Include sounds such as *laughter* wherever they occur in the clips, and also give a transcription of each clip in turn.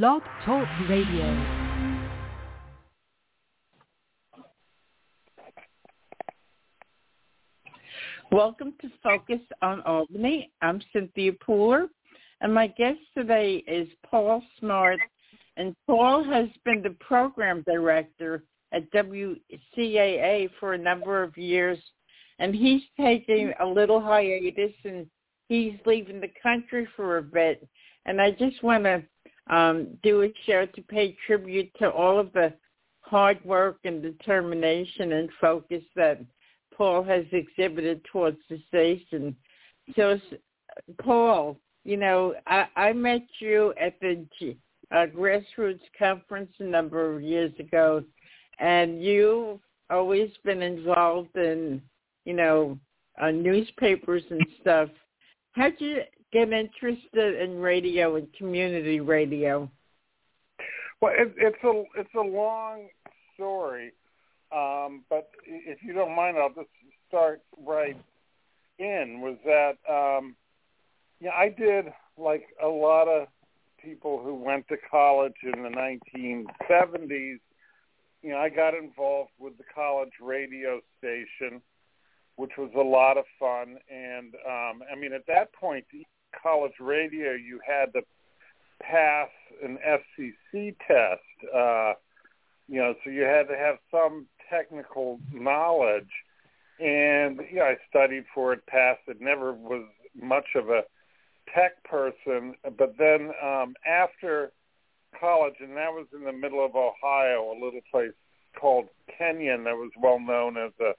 Blog Talk Radio. Welcome to Focus on Albany. I'm Cynthia Pooler, and my guest today is Paul Smart. And Paul has been the program director at WCAA for a number of years, and he's taking a little hiatus and he's leaving the country for a bit. And I just want to um, do a show to pay tribute to all of the hard work and determination and focus that Paul has exhibited towards the station. So, Paul, you know, I, I met you at the uh, grassroots conference a number of years ago, and you've always been involved in, you know, uh, newspapers and stuff. How'd you get interested in radio and community radio? Well, it, it's a it's a long story, um, but if you don't mind, I'll just start right in. Was that um, yeah, I did like a lot of people who went to college in the 1970s. You know, I got involved with the college radio station, which was a lot of fun. And um, I mean, at that point, college radio, you had to pass an FCC test. Uh, you know, so you had to have some technical knowledge. And yeah, I studied for it, passed it. Never was much of a tech person, but then um, after college, and that was in the middle of Ohio, a little place called Kenyon that was well known as a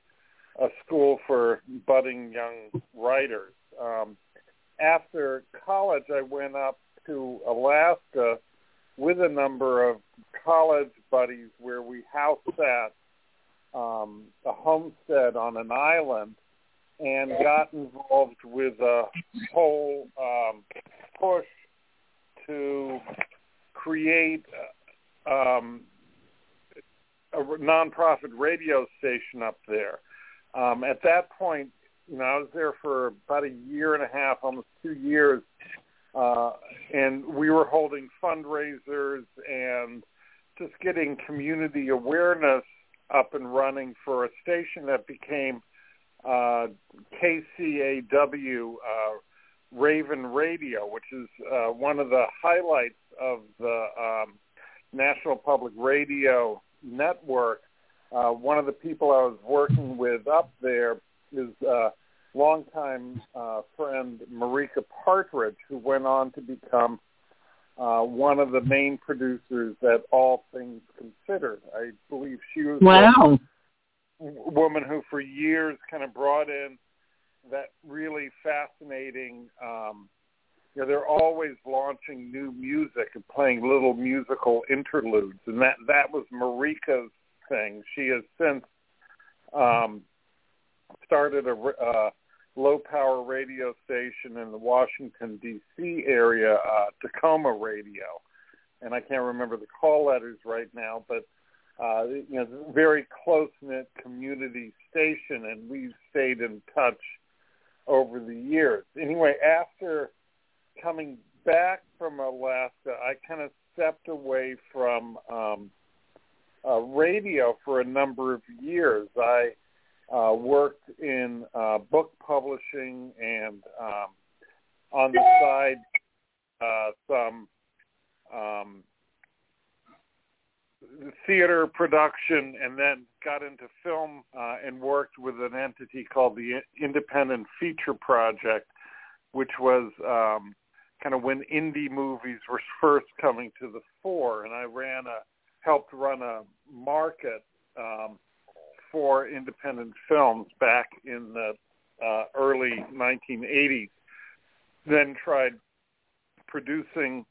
a school for budding young writers. Um, after college, I went up to Alaska with a number of college buddies where we house sat um, a homestead on an island and got involved with a whole um, push to create um, a nonprofit radio station up there. Um, at that point, you know, I was there for about a year and a half, almost two years, uh, and we were holding fundraisers and just getting community awareness up and running for a station that became uh, KCAW uh, Raven Radio, which is uh, one of the highlights of the um, National Public Radio Network. Uh, one of the people I was working with up there is uh, longtime uh, friend Marika Partridge, who went on to become uh, one of the main producers at All Things Considered. I believe she was wow. a woman who, for years, kind of brought in that really fascinating. Um, you know, they're always launching new music and playing little musical interludes, and that that was Marika's thing. She has since um, started a uh, low power radio station in the Washington D.C. area, uh, Takoma Radio, and I can't remember the call letters right now, but uh, you know, very close knit community station, and we've stayed in touch over the years. Anyway, after coming back from Alaska, I kind of stepped away from um, uh, radio for a number of years. I uh, worked in uh, book publishing and um, on the side uh, some um, theater production and then got into film uh, and worked with an entity called the Independent Feature Project, which was um, kind of when indie movies were *laughs* first coming to the fore. And I ran a, helped run a market um, for independent films back in the uh, early 1980s. Then tried producing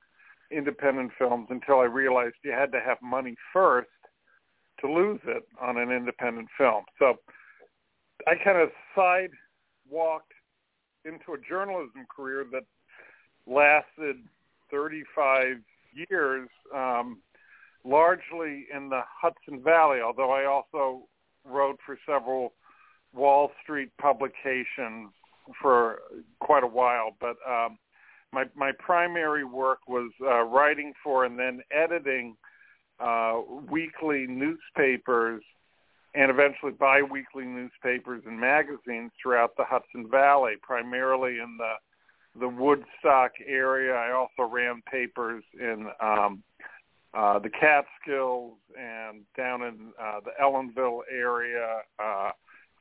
independent films until I realized you had to have money first to lose it on an independent film. So I kind of sidewalked into a journalism career that lasted 35 years, um, largely in the Hudson Valley, although I also wrote for several Wall Street publications for quite a while. But um, my my primary work was uh, writing for and then editing uh, weekly newspapers and eventually biweekly newspapers and magazines throughout the Hudson Valley, primarily in the the Woodstock area. I also ran papers in um, uh, the Catskills and down in uh, the Ellenville area, uh,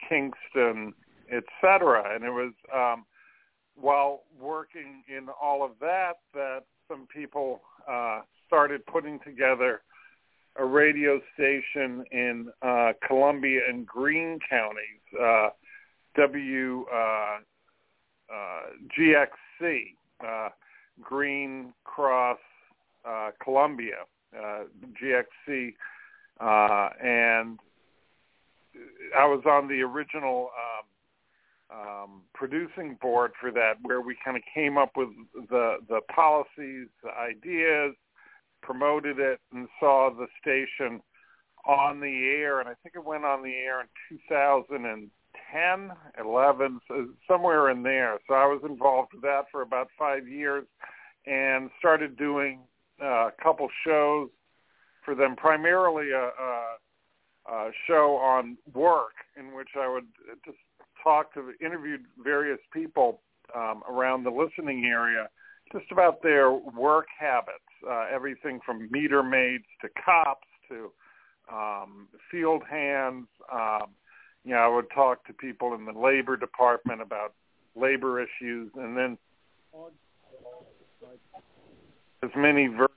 Kingston, etc. And it was um, while working in all of that that some people uh, started putting together a radio station in uh, Columbia and Greene counties, uh, W uh, uh, GXC, uh, Green Cross uh, Columbia, uh, GXC, uh, and I was on the original um, um, producing board for that, where we kind of came up with the the policies, the ideas, promoted it, and saw the station on the air. And I think it went on the air in 2010, 11, so somewhere in there. So I was involved with that for about five years, and started doing uh, a couple shows for them, primarily a, a, a show on work in which I would just talk to interviewed various people um, around the listening area just about their work habits, uh, everything from meter maids to cops to um, field hands. Um, you know, I would talk to people in the labor department about labor issues, and then as many ver-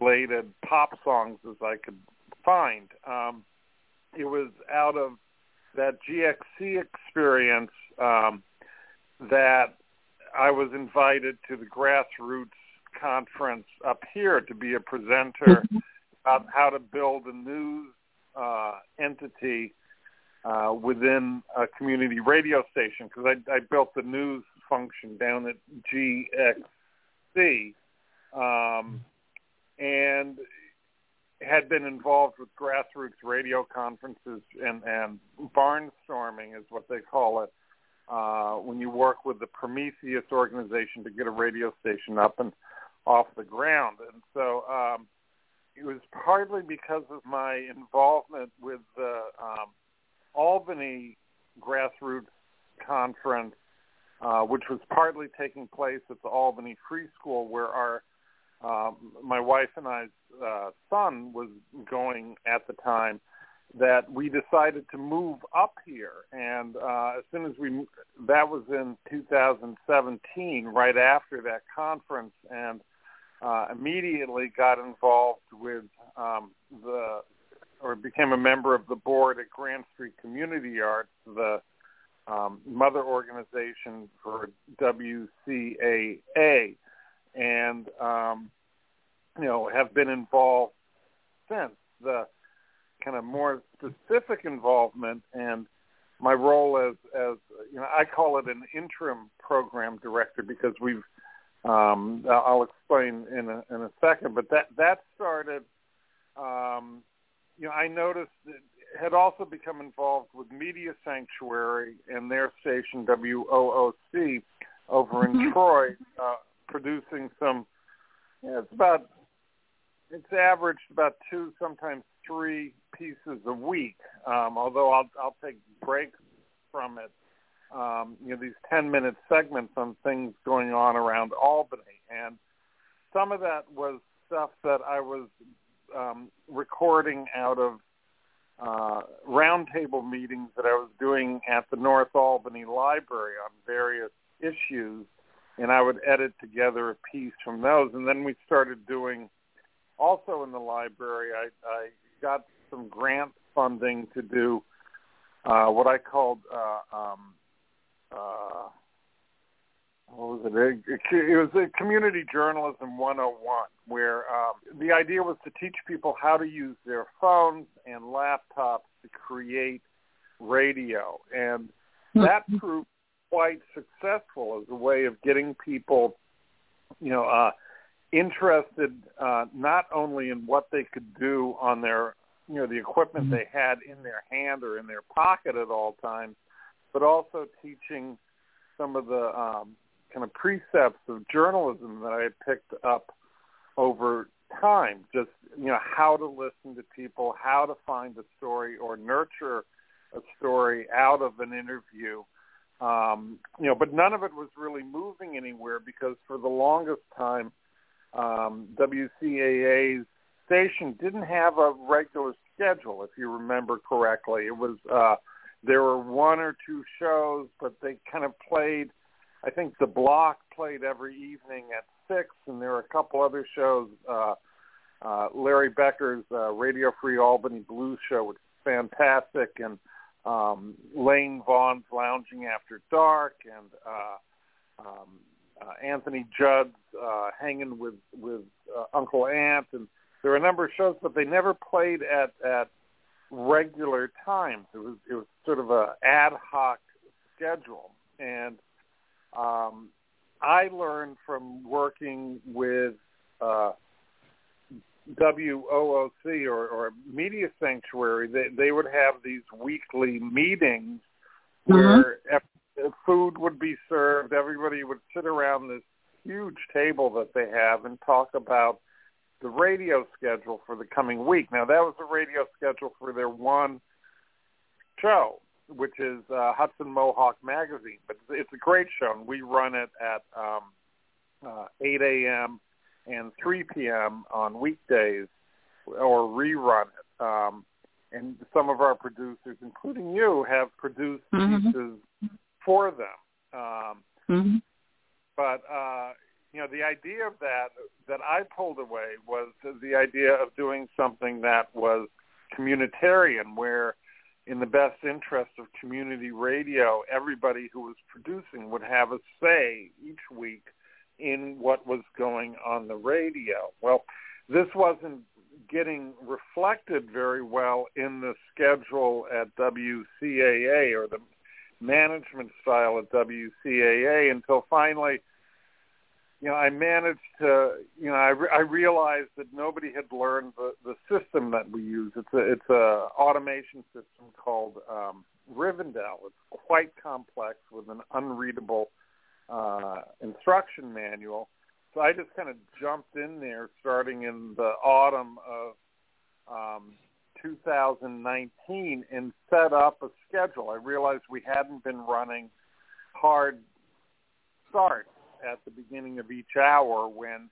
related pop songs as I could find. Um, it was out of that GXC experience um, that I was invited to the grassroots conference up here to be a presenter *laughs* about how to build a news uh, entity uh, within a community radio station because I, I built the news function down at GXC um, and had been involved with grassroots radio conferences and, and barnstorming is what they call it uh, when you work with the Prometheus organization to get a radio station up and off the ground. And so um, it was partly because of my involvement with the um, Albany grassroots conference, uh, which was partly taking place at the Albany Free School, where our um, my wife and I's uh, son was going at the time that we decided to move up here. And uh, as soon as we, that was in 2017, right after that conference, and uh, immediately got involved with um, the, or became a member of the board at Grand Street Community Arts, the um, mother organization for WCAA, and um, you know have been involved since. The kind of more specific involvement and my role as as you know I call it an interim program director because we've um, I'll explain in a in a second but that that started um, you know I noticed it had also become involved with Media Sanctuary and their station WOOC over in mm-hmm. Troy uh, producing some know, it's about it's averaged about two sometimes three pieces a week. Um, although I'll I'll take breaks from it. Um, you know these ten minute segments on things going on around Albany, and some of that was stuff that I was um, recording out of uh, roundtable meetings that I was doing at the North Albany Library on various issues, and I would edit together a piece from those. And then we started doing also in the library. I, I got some grant funding to do uh, what I called uh, um, uh, what was it? It, it was a community journalism 101, where um, the idea was to teach people how to use their phones and laptops to create radio, and that proved quite successful as a way of getting people, you know, uh, interested uh, not only in what they could do on their you know the equipment mm-hmm. they had in their hand or in their pocket at all times, but also teaching some of the um, kind of precepts of journalism that I had picked up over time. Just you know how to listen to people, how to find a story or nurture a story out of an interview. Um, you know, but none of it was really moving anywhere because for the longest time, um, WCAA's station didn't have a regular schedule. If you remember correctly, it was uh, there were one or two shows, but they kind of played. I think the block played every evening at six, and there were a couple other shows. Uh, uh, Larry Becker's uh, Radio Free Albany Blues show was fantastic, and um, Lane Vaughn's Lounging After Dark, and uh, um, uh, Anthony Judd's uh, Hanging with with uh, Uncle Ant, and there were a number of shows, but they never played at at regular times. It was it was sort of a ad hoc schedule, and um, I learned from working with uh, WOOC or, or Media Sanctuary. They they would have these weekly meetings where mm-hmm. food would be served. Everybody would sit around this huge table that they have and talk about the radio schedule for the coming week. Now that was the radio schedule for their one show, which is uh, Hudson Mohawk Magazine. But it's a great show, and we run it at um, uh, 8 a.m. and 3 p.m. on weekdays, or rerun it. Um, and some of our producers, including you, have produced mm-hmm. pieces for them. Um, mm-hmm. But uh, you know, the idea of that that I pulled away was the idea of doing something that was communitarian, where in the best interest of community radio, everybody who was producing would have a say each week in what was going on the radio. Well, this wasn't getting reflected very well in the schedule at WCAA or the management style at WCAA until finally you know, I managed to, you know, I, re- I realized that nobody had learned the, the system that we use. It's a it's a automation system called um, Rivendell. It's quite complex with an unreadable uh, instruction manual. So I just kind of jumped in there, starting in the autumn of um, 2019, and set up a schedule. I realized we hadn't been running hard starts at the beginning of each hour when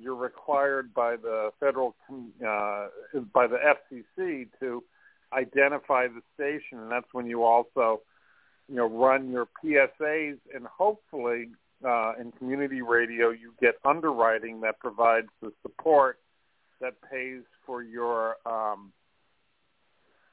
you're required by the federal uh, by the FCC to identify the station, and that's when you also you know run your PSAs, and hopefully uh, in community radio you get underwriting that provides the support that pays for your um,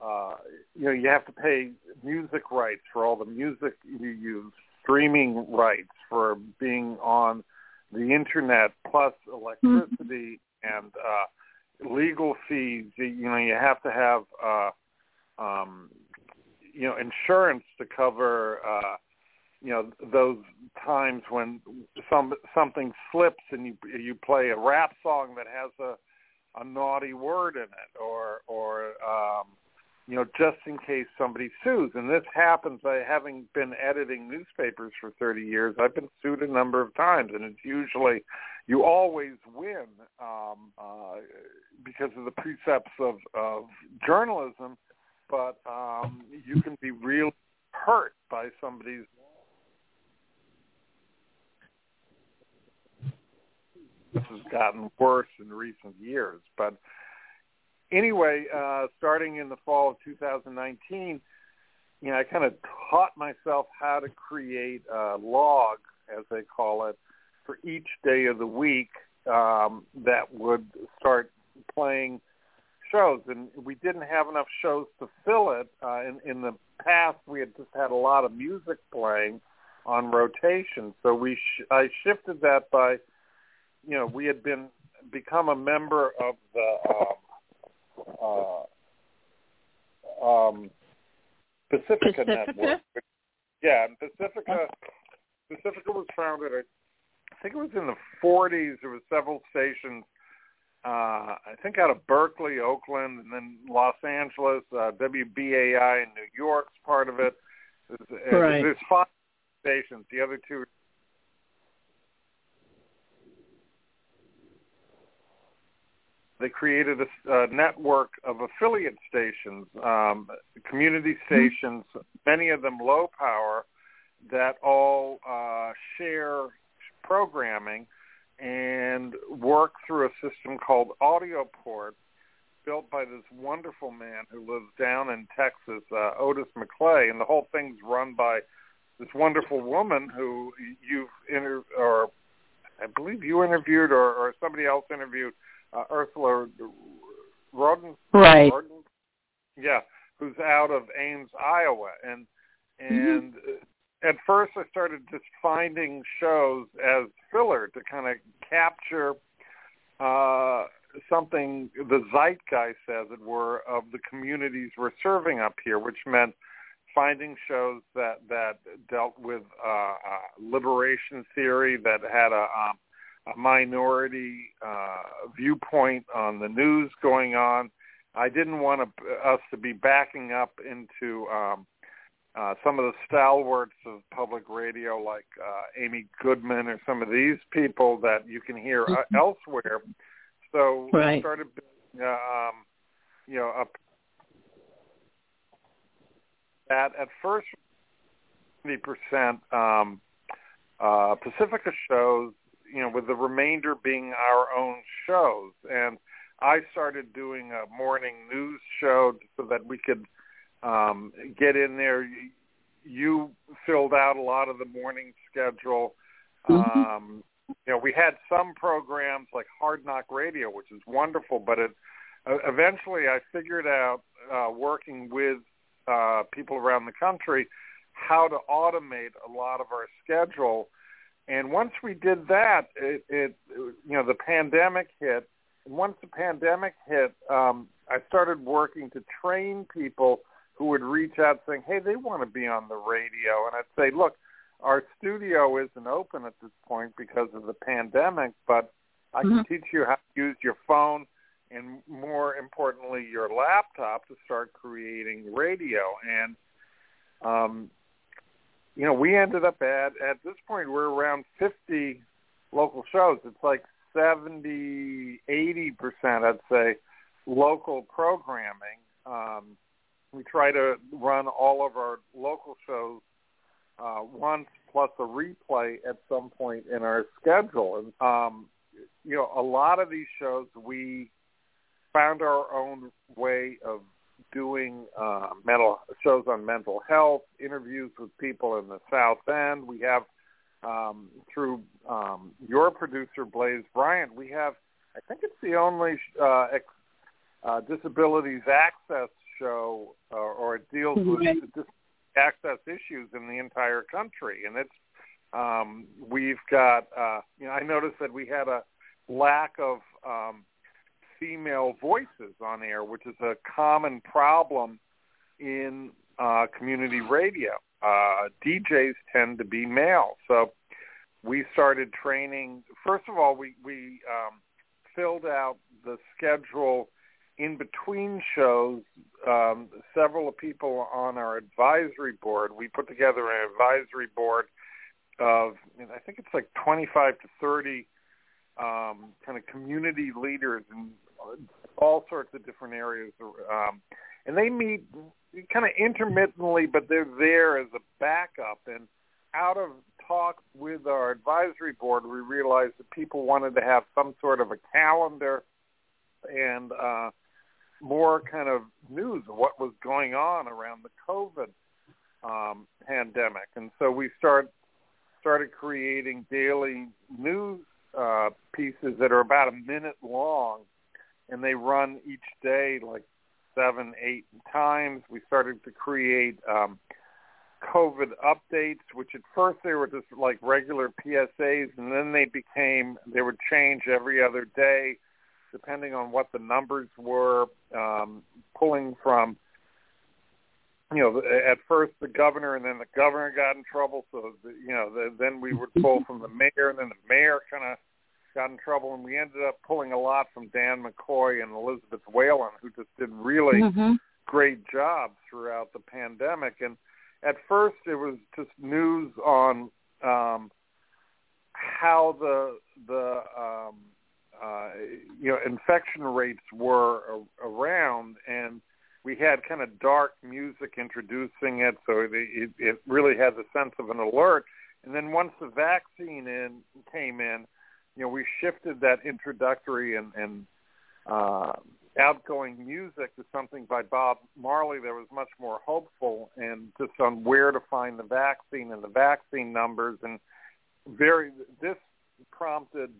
uh, you know you have to pay music rights for all the music you use streaming rights for being on the internet, plus electricity mm-hmm. and uh, legal fees. You know, you have to have uh, um, you know insurance to cover. Uh, you know those times when some something slips and you you play a rap song that has a a naughty word in it or or um you know, just in case somebody sues. And this happens by having been editing newspapers for 30 years. I've been sued a number of times, and it's usually you always win um, uh, because of the precepts of, of journalism, but um, you can be really hurt by somebody's this has gotten worse in recent years, but anyway, uh, starting in the fall of 2019, you know, I kind of taught myself how to create a log, as they call it, for each day of the week um, that would start playing shows. And we didn't have enough shows to fill it. Uh, in, in the past, we had just had a lot of music playing on rotation. So we sh- I shifted that by, you know, we had been become a member of the um, uh, um, Pacifica, Pacifica, Network. Yeah, and Pacifica Pacifica was founded. I think it was in the 40s. There was several stations. Uh, I think out of Berkeley, Oakland, and then Los Angeles. Uh, WBAI in New York's part of it. There's, right. there's five stations. The other two they created a, a network of affiliate stations, um, community mm-hmm. stations, many of them low power, that all uh, share programming and work through a system called AudioPort, built by this wonderful man who lives down in Texas, uh, Otis Maclay, and the whole thing's run by this wonderful woman who you've inter- or I believe you interviewed or, or somebody else interviewed uh, Ursula Roden. Right. Roden, yeah, who's out of Ames, Iowa, and mm-hmm. and mm-hmm. at first I started just finding shows as filler to kind of capture uh, something the zeitgeist, as it were, of the communities we're serving up here, which meant finding shows that that dealt with uh, uh, liberation theory, that had a um, a minority uh, viewpoint on the news going on. I didn't want to, us to be backing up into um, uh, some of the stalwarts of public radio, like uh, Amy Goodman or some of these people that you can hear uh, mm-hmm. elsewhere. So right. we started, uh, um, you know, up that at first, 70% um, uh, Pacifica shows you know, with the remainder being our own shows. And I started doing a morning news show so that we could um, get in there. You filled out a lot of the morning schedule. Mm-hmm. Um, you know, we had some programs like Hard Knock Radio, which is wonderful, but it uh, eventually I figured out uh, working with uh, people around the country how to automate a lot of our schedule and once we did that, it, it you know the pandemic hit. And once the pandemic hit, um, I started working to train people who would reach out saying, "Hey, they want to be on the radio," and I'd say, "Look, our studio isn't open at this point because of the pandemic, but I can mm-hmm. teach you how to use your phone." and more importantly, your laptop to start creating radio. And um, you know, we ended up at at this point we're around 50 local shows. It's like 70, 80 percent, I'd say, local programming. Um, we try to run all of our local shows uh, once plus a replay at some point in our schedule. And um, you know, a lot of these shows we found our own way of doing uh, mental shows on mental health, interviews with people in the South End. We have um, through um, your producer Blaze Bryant. We have, I think it's the only uh, ex, uh, disabilities access show, uh, or it deals with access issues in the entire country, and it's um, we've got. Uh, you know, I noticed that we had a lack of um, female voices on air, which is a common problem in uh, community radio. Uh, DJs tend to be male, so we started training. First of all, we we um, filled out the schedule in between shows. Um, several people on our advisory board. We put together an advisory board of I think it's like 25 to 30 um, kind of community leaders in all sorts of different areas. Um, and they meet kind of intermittently, but they're there as a backup. And out of talks with our advisory board, we realized that people wanted to have some sort of a calendar and uh, more kind of news of what was going on around the COVID um, pandemic. And so we start started creating daily news uh, pieces that are about a minute long and they run each day like seven, eight times. We started to create um, COVID updates, which at first they were just like regular PSAs, and then they became they would change every other day, depending on what the numbers were, um, pulling from. You know, at first the governor, and then the governor got in trouble. So, the, you know, the, then we would pull *laughs* from the mayor, and then the mayor kind of got in trouble, and we ended up pulling a lot from Dan McCoy and Elizabeth Whalen, who just did really mm-hmm. great jobs throughout the pandemic. And at first it was just news on um, how the the um, uh, you know infection rates were a- around, and we had kind of dark music introducing it, so it, it, it really has a sense of an alert. And then once the vaccine in came in, you know, we shifted that introductory and, and uh, outgoing music to something by Bob Marley that was much more hopeful and just on where to find the vaccine and the vaccine numbers and very this prompted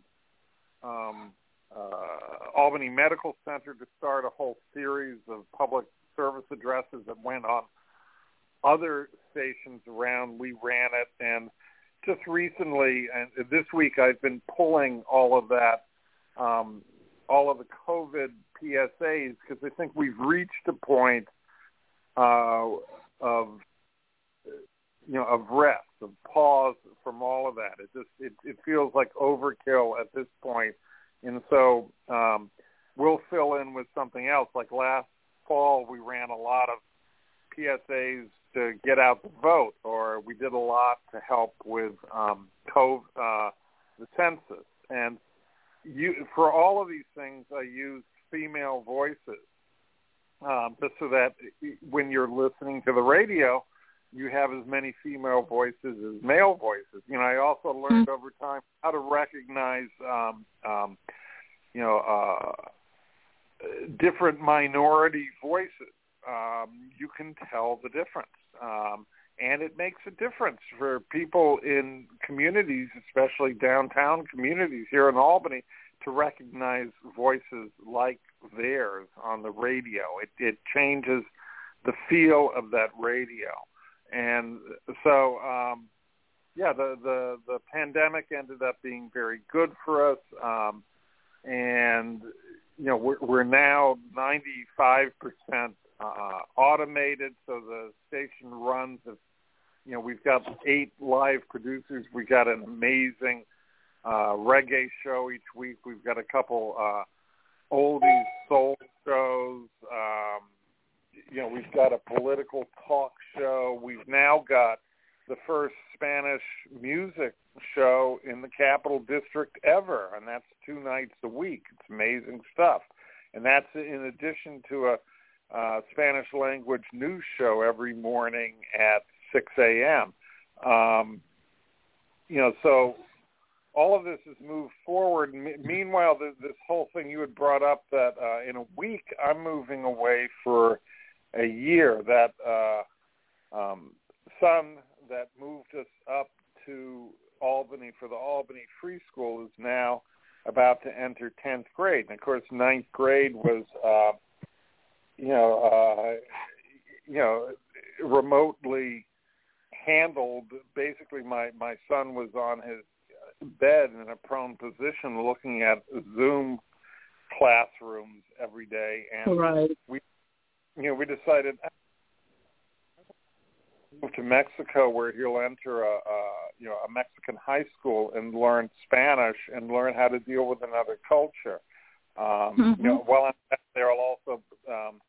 um, uh, Albany Medical Center to start a whole series of public service addresses that went on other stations around. We ran it, and just recently, and this week, I've been pulling all of that, um, all of the COVID PSAs, because I think we've reached a point uh, of you know of rest, of pause from all of that. It just it, it feels like overkill at this point and so um, we'll fill in with something else. Like last fall, we ran a lot of PSAs to get out the vote, or we did a lot to help with um, COVID, uh, the census. And you, for all of these things, I use female voices, um, just so that when you're listening to the radio, you have as many female voices as male voices. You know, I also learned mm-hmm. over time how to recognize, um, um, you know, uh, different minority voices. Um, you can tell the difference. Um, and it makes a difference for people in communities, especially downtown communities here in Albany, to recognize voices like theirs on the radio. It, it changes the feel of that radio and so um, yeah, the the the pandemic ended up being very good for us, um, and you know we're, we're now 95 percent uh, automated, so the station runs. If, you know, we've got eight live producers. We got an amazing uh, reggae show each week. We've got a couple uh, oldies soul shows. Um, you know, we've got a political talk show. We've now got the first Spanish music show in the Capital District ever, and that's two nights a week. It's amazing stuff. And that's in addition to a uh, Spanish language news show every morning at 6 a.m. Um, you know, so all of this has moved forward. M- meanwhile, the, this whole thing you had brought up that uh, in a week I'm moving away for a year. That uh, um, son that moved us up to Albany for the Albany Free School is now about to enter 10th grade. And of course, ninth grade was, uh, you know, uh, you know, remotely handled. Basically, my my son was on his bed in a prone position, looking at Zoom classrooms every day, and right. we you know, we decided to move to Mexico where he'll enter a, a you know a Mexican high school and learn Spanish and learn how to deal with another culture. Um, mm-hmm. You know, while I'm there, I'll also um,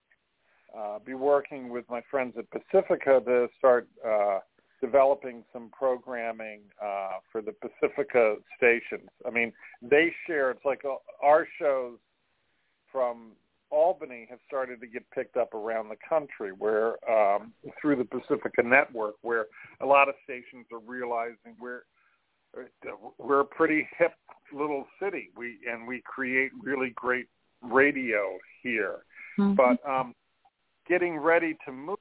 uh, be working with my friends at Pacifica to start uh, developing some programming uh, for the Pacifica stations. I mean, they share. It's like uh, our shows from Albany have started to get picked up around the country, where um, through the Pacifica network, where a lot of stations are realizing we're we're a pretty hip little city. We and we create really great radio here, mm-hmm. but um, getting ready to move.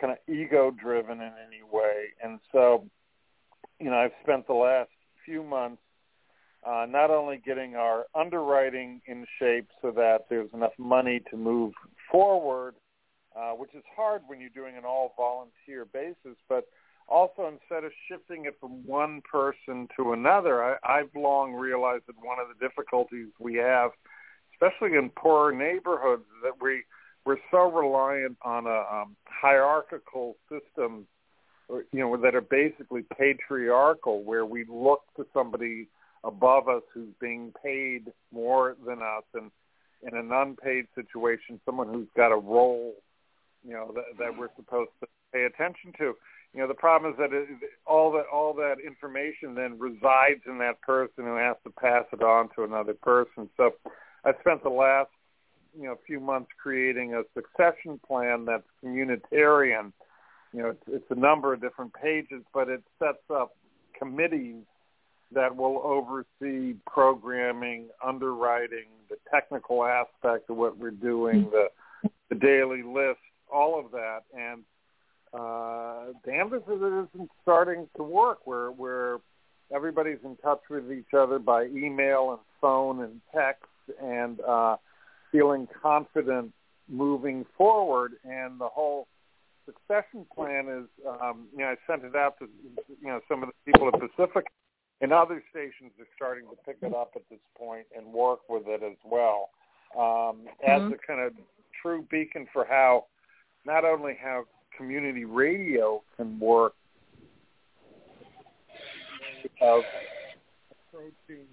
kind of ego driven in any way and so you know, I've spent the last few months uh, not only getting our underwriting in shape so that there's enough money to move forward, uh, which is hard when you're doing an all volunteer basis, but also instead of shifting it from one person to another, I, I've long realized that one of the difficulties we have, especially in poorer neighborhoods, that we we're so reliant on a um, hierarchical system you know, that are basically patriarchal, where we look to somebody above us who's being paid more than us, and in an unpaid situation, someone who's got a role, you know, that, that we're supposed to pay attention to. You know, the problem is that it, all that all that information then resides in that person who has to pass it on to another person. So, I spent the last you know few months creating a succession plan that's communitarian. You know, it's, it's a number of different pages, but it sets up committees that will oversee programming, underwriting, the technical aspect of what we're doing, mm-hmm. the the daily list, all of that, and uh, if it isn't starting to work. Where where everybody's in touch with each other by email and phone and text, and uh, feeling confident moving forward, and the whole succession plan is, um, you know, I sent it out to, you know, some of the people at Pacific and other stations are starting to pick it up at this point and work with it as well um, as mm-hmm. a kind of true beacon for how not only how community radio can work of approaching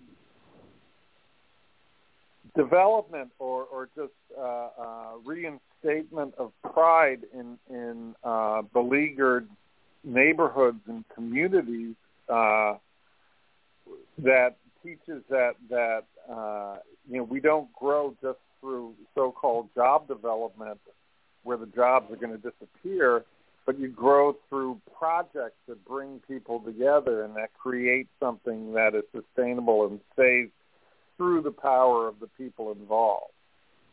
development or, or just uh, uh, reinstatement of pride in in uh, beleaguered neighborhoods and communities uh, that teaches that that uh, you know we don't grow just through so-called job development where the jobs are going to disappear, but you grow through projects that bring people together and that create something that is sustainable and stays through the power of the people involved.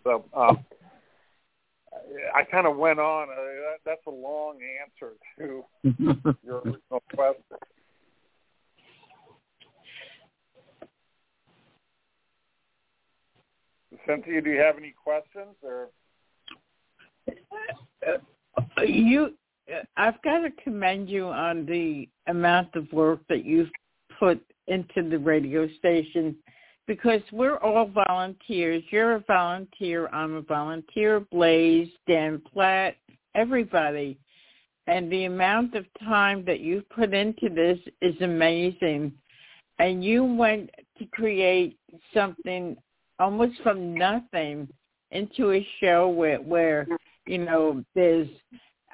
So um, I kind of went on. Uh, that's a long answer to *laughs* your original question. Cynthia, do you have any questions or? You, I've got to commend you on the amount of work that you've put into the radio station because we're all volunteers. You're a volunteer. I'm a volunteer. Blaze, Dan Platt, everybody. And the amount of time that you've put into this is amazing. And you went to create something almost from nothing into a show where where you know there's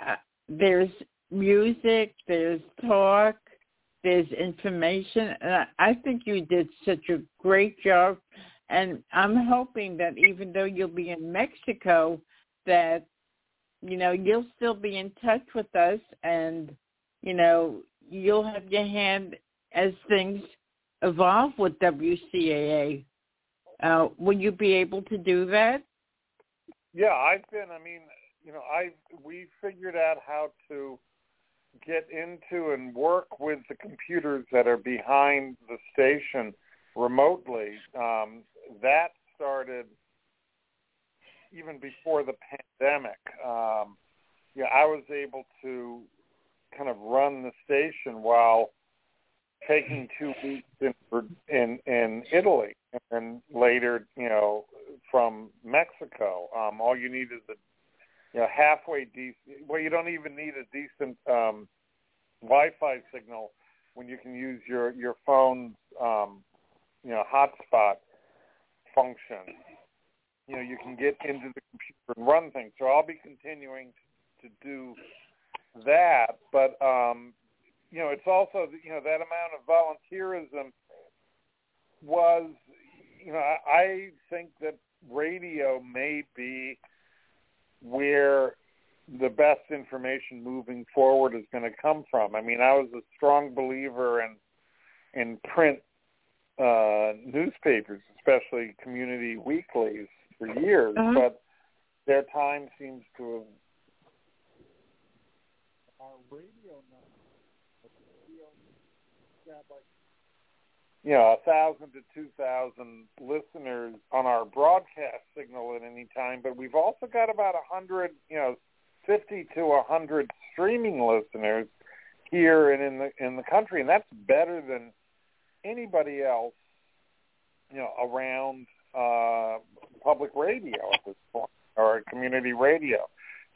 uh, there's music, there's talk, there's information, and I, I think you did such a great job. And I'm hoping that even though you'll be in Mexico, that you know you'll still be in touch with us, and you know you'll have your hand as things evolve with WCAA. Uh, will you be able to do that? Yeah, I've been. I mean, you know, I we figured out how to get into and work with the computers that are behind the station remotely. Um, that started even before the pandemic. Um, yeah, I was able to kind of run the station while taking two weeks in in, in Italy, and later, you know, from Mexico. Um, all you need is a you know halfway decent. Well, you don't even need a decent um, Wi-Fi signal when you can use your your phone's um, you know hotspot function. You know, you can get into the computer and run things. So I'll be continuing to, to do that, but um, you know, it's also you know that amount of volunteerism was, you know, I, I think that radio may be where the best information moving forward is going to come from. I mean, I was a strong believer in in print uh, newspapers, especially community weeklies, for years, uh-huh. but their time seems to have. Our radio like you know a thousand to two thousand listeners on our broadcast signal at any time, but we've also got about a hundred, you know, fifty to a hundred streaming listeners here and in the in the country, and that's better than anybody else, you know, around uh, public radio at this point or community radio.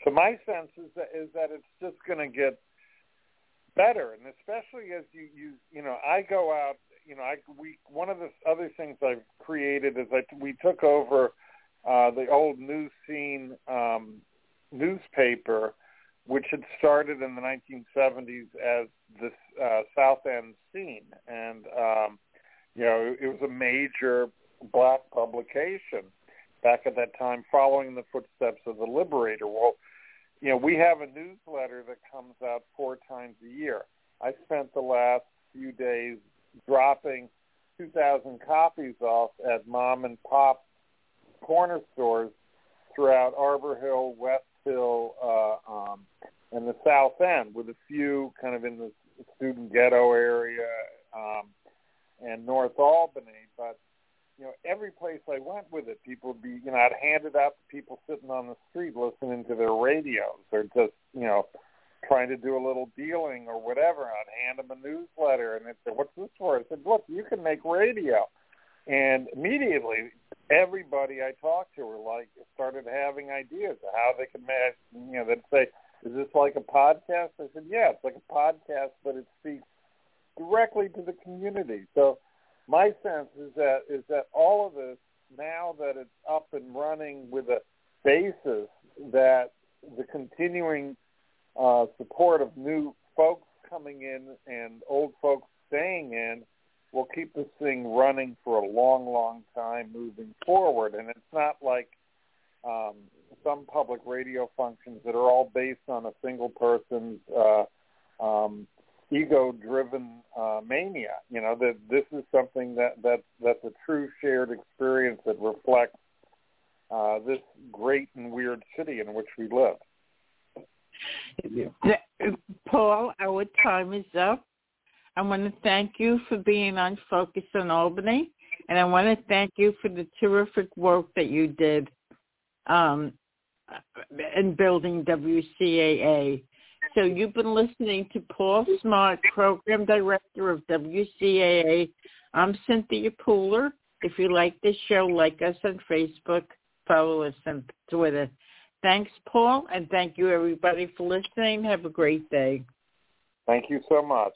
So my sense is that is that it's just going to get better, and especially as you you you know I go out you know, I we one of the other things I've created is that we took over uh, the old news scene um, newspaper, which had started in the 1970s as this uh, South End scene, and um, you know, it was a major black publication back at that time, following the footsteps of the Liberator. Well, you know, we have a newsletter that comes out four times a year. I spent the last few days dropping 2,000 copies off at mom and pop corner stores throughout Arbor Hill, West Hill, uh, um, and the South End, with a few kind of in the student ghetto area um, and North Albany. But you know, every place I went with it, people would be, you know, I'd hand it out to people sitting on the street listening to their radios or just, you know, trying to do a little dealing or whatever. I'd hand them a newsletter and they'd say, what's this for? I said, look, you can make radio. And immediately, everybody I talked to were like, started having ideas of how they could make, you know, they'd say, is this like a podcast? I said, yeah, it's like a podcast, but it speaks directly to the community. So my sense is that is that all of this now that it's up and running with a basis that the continuing uh, support of new folks coming in and old folks staying in will keep this thing running for a long, long time moving forward. And it's not like um, some public radio functions that are all based on a single person's uh, um, ego-driven uh, mania. You know that this is something that that that's a true shared experience that reflects uh, this great and weird city in which we live. Paul, our time is up. I want to thank you for being on Focus on Albany, and I want to thank you for the terrific work that you did um, in building WCAA. So you've been listening to Paul Smart, Program Director of WCAA. I'm Cynthia Pooler. If you like this show, like us on Facebook, follow us on Twitter. Thanks, Paul, and thank you everybody for listening. Have a great day. Thank you so much.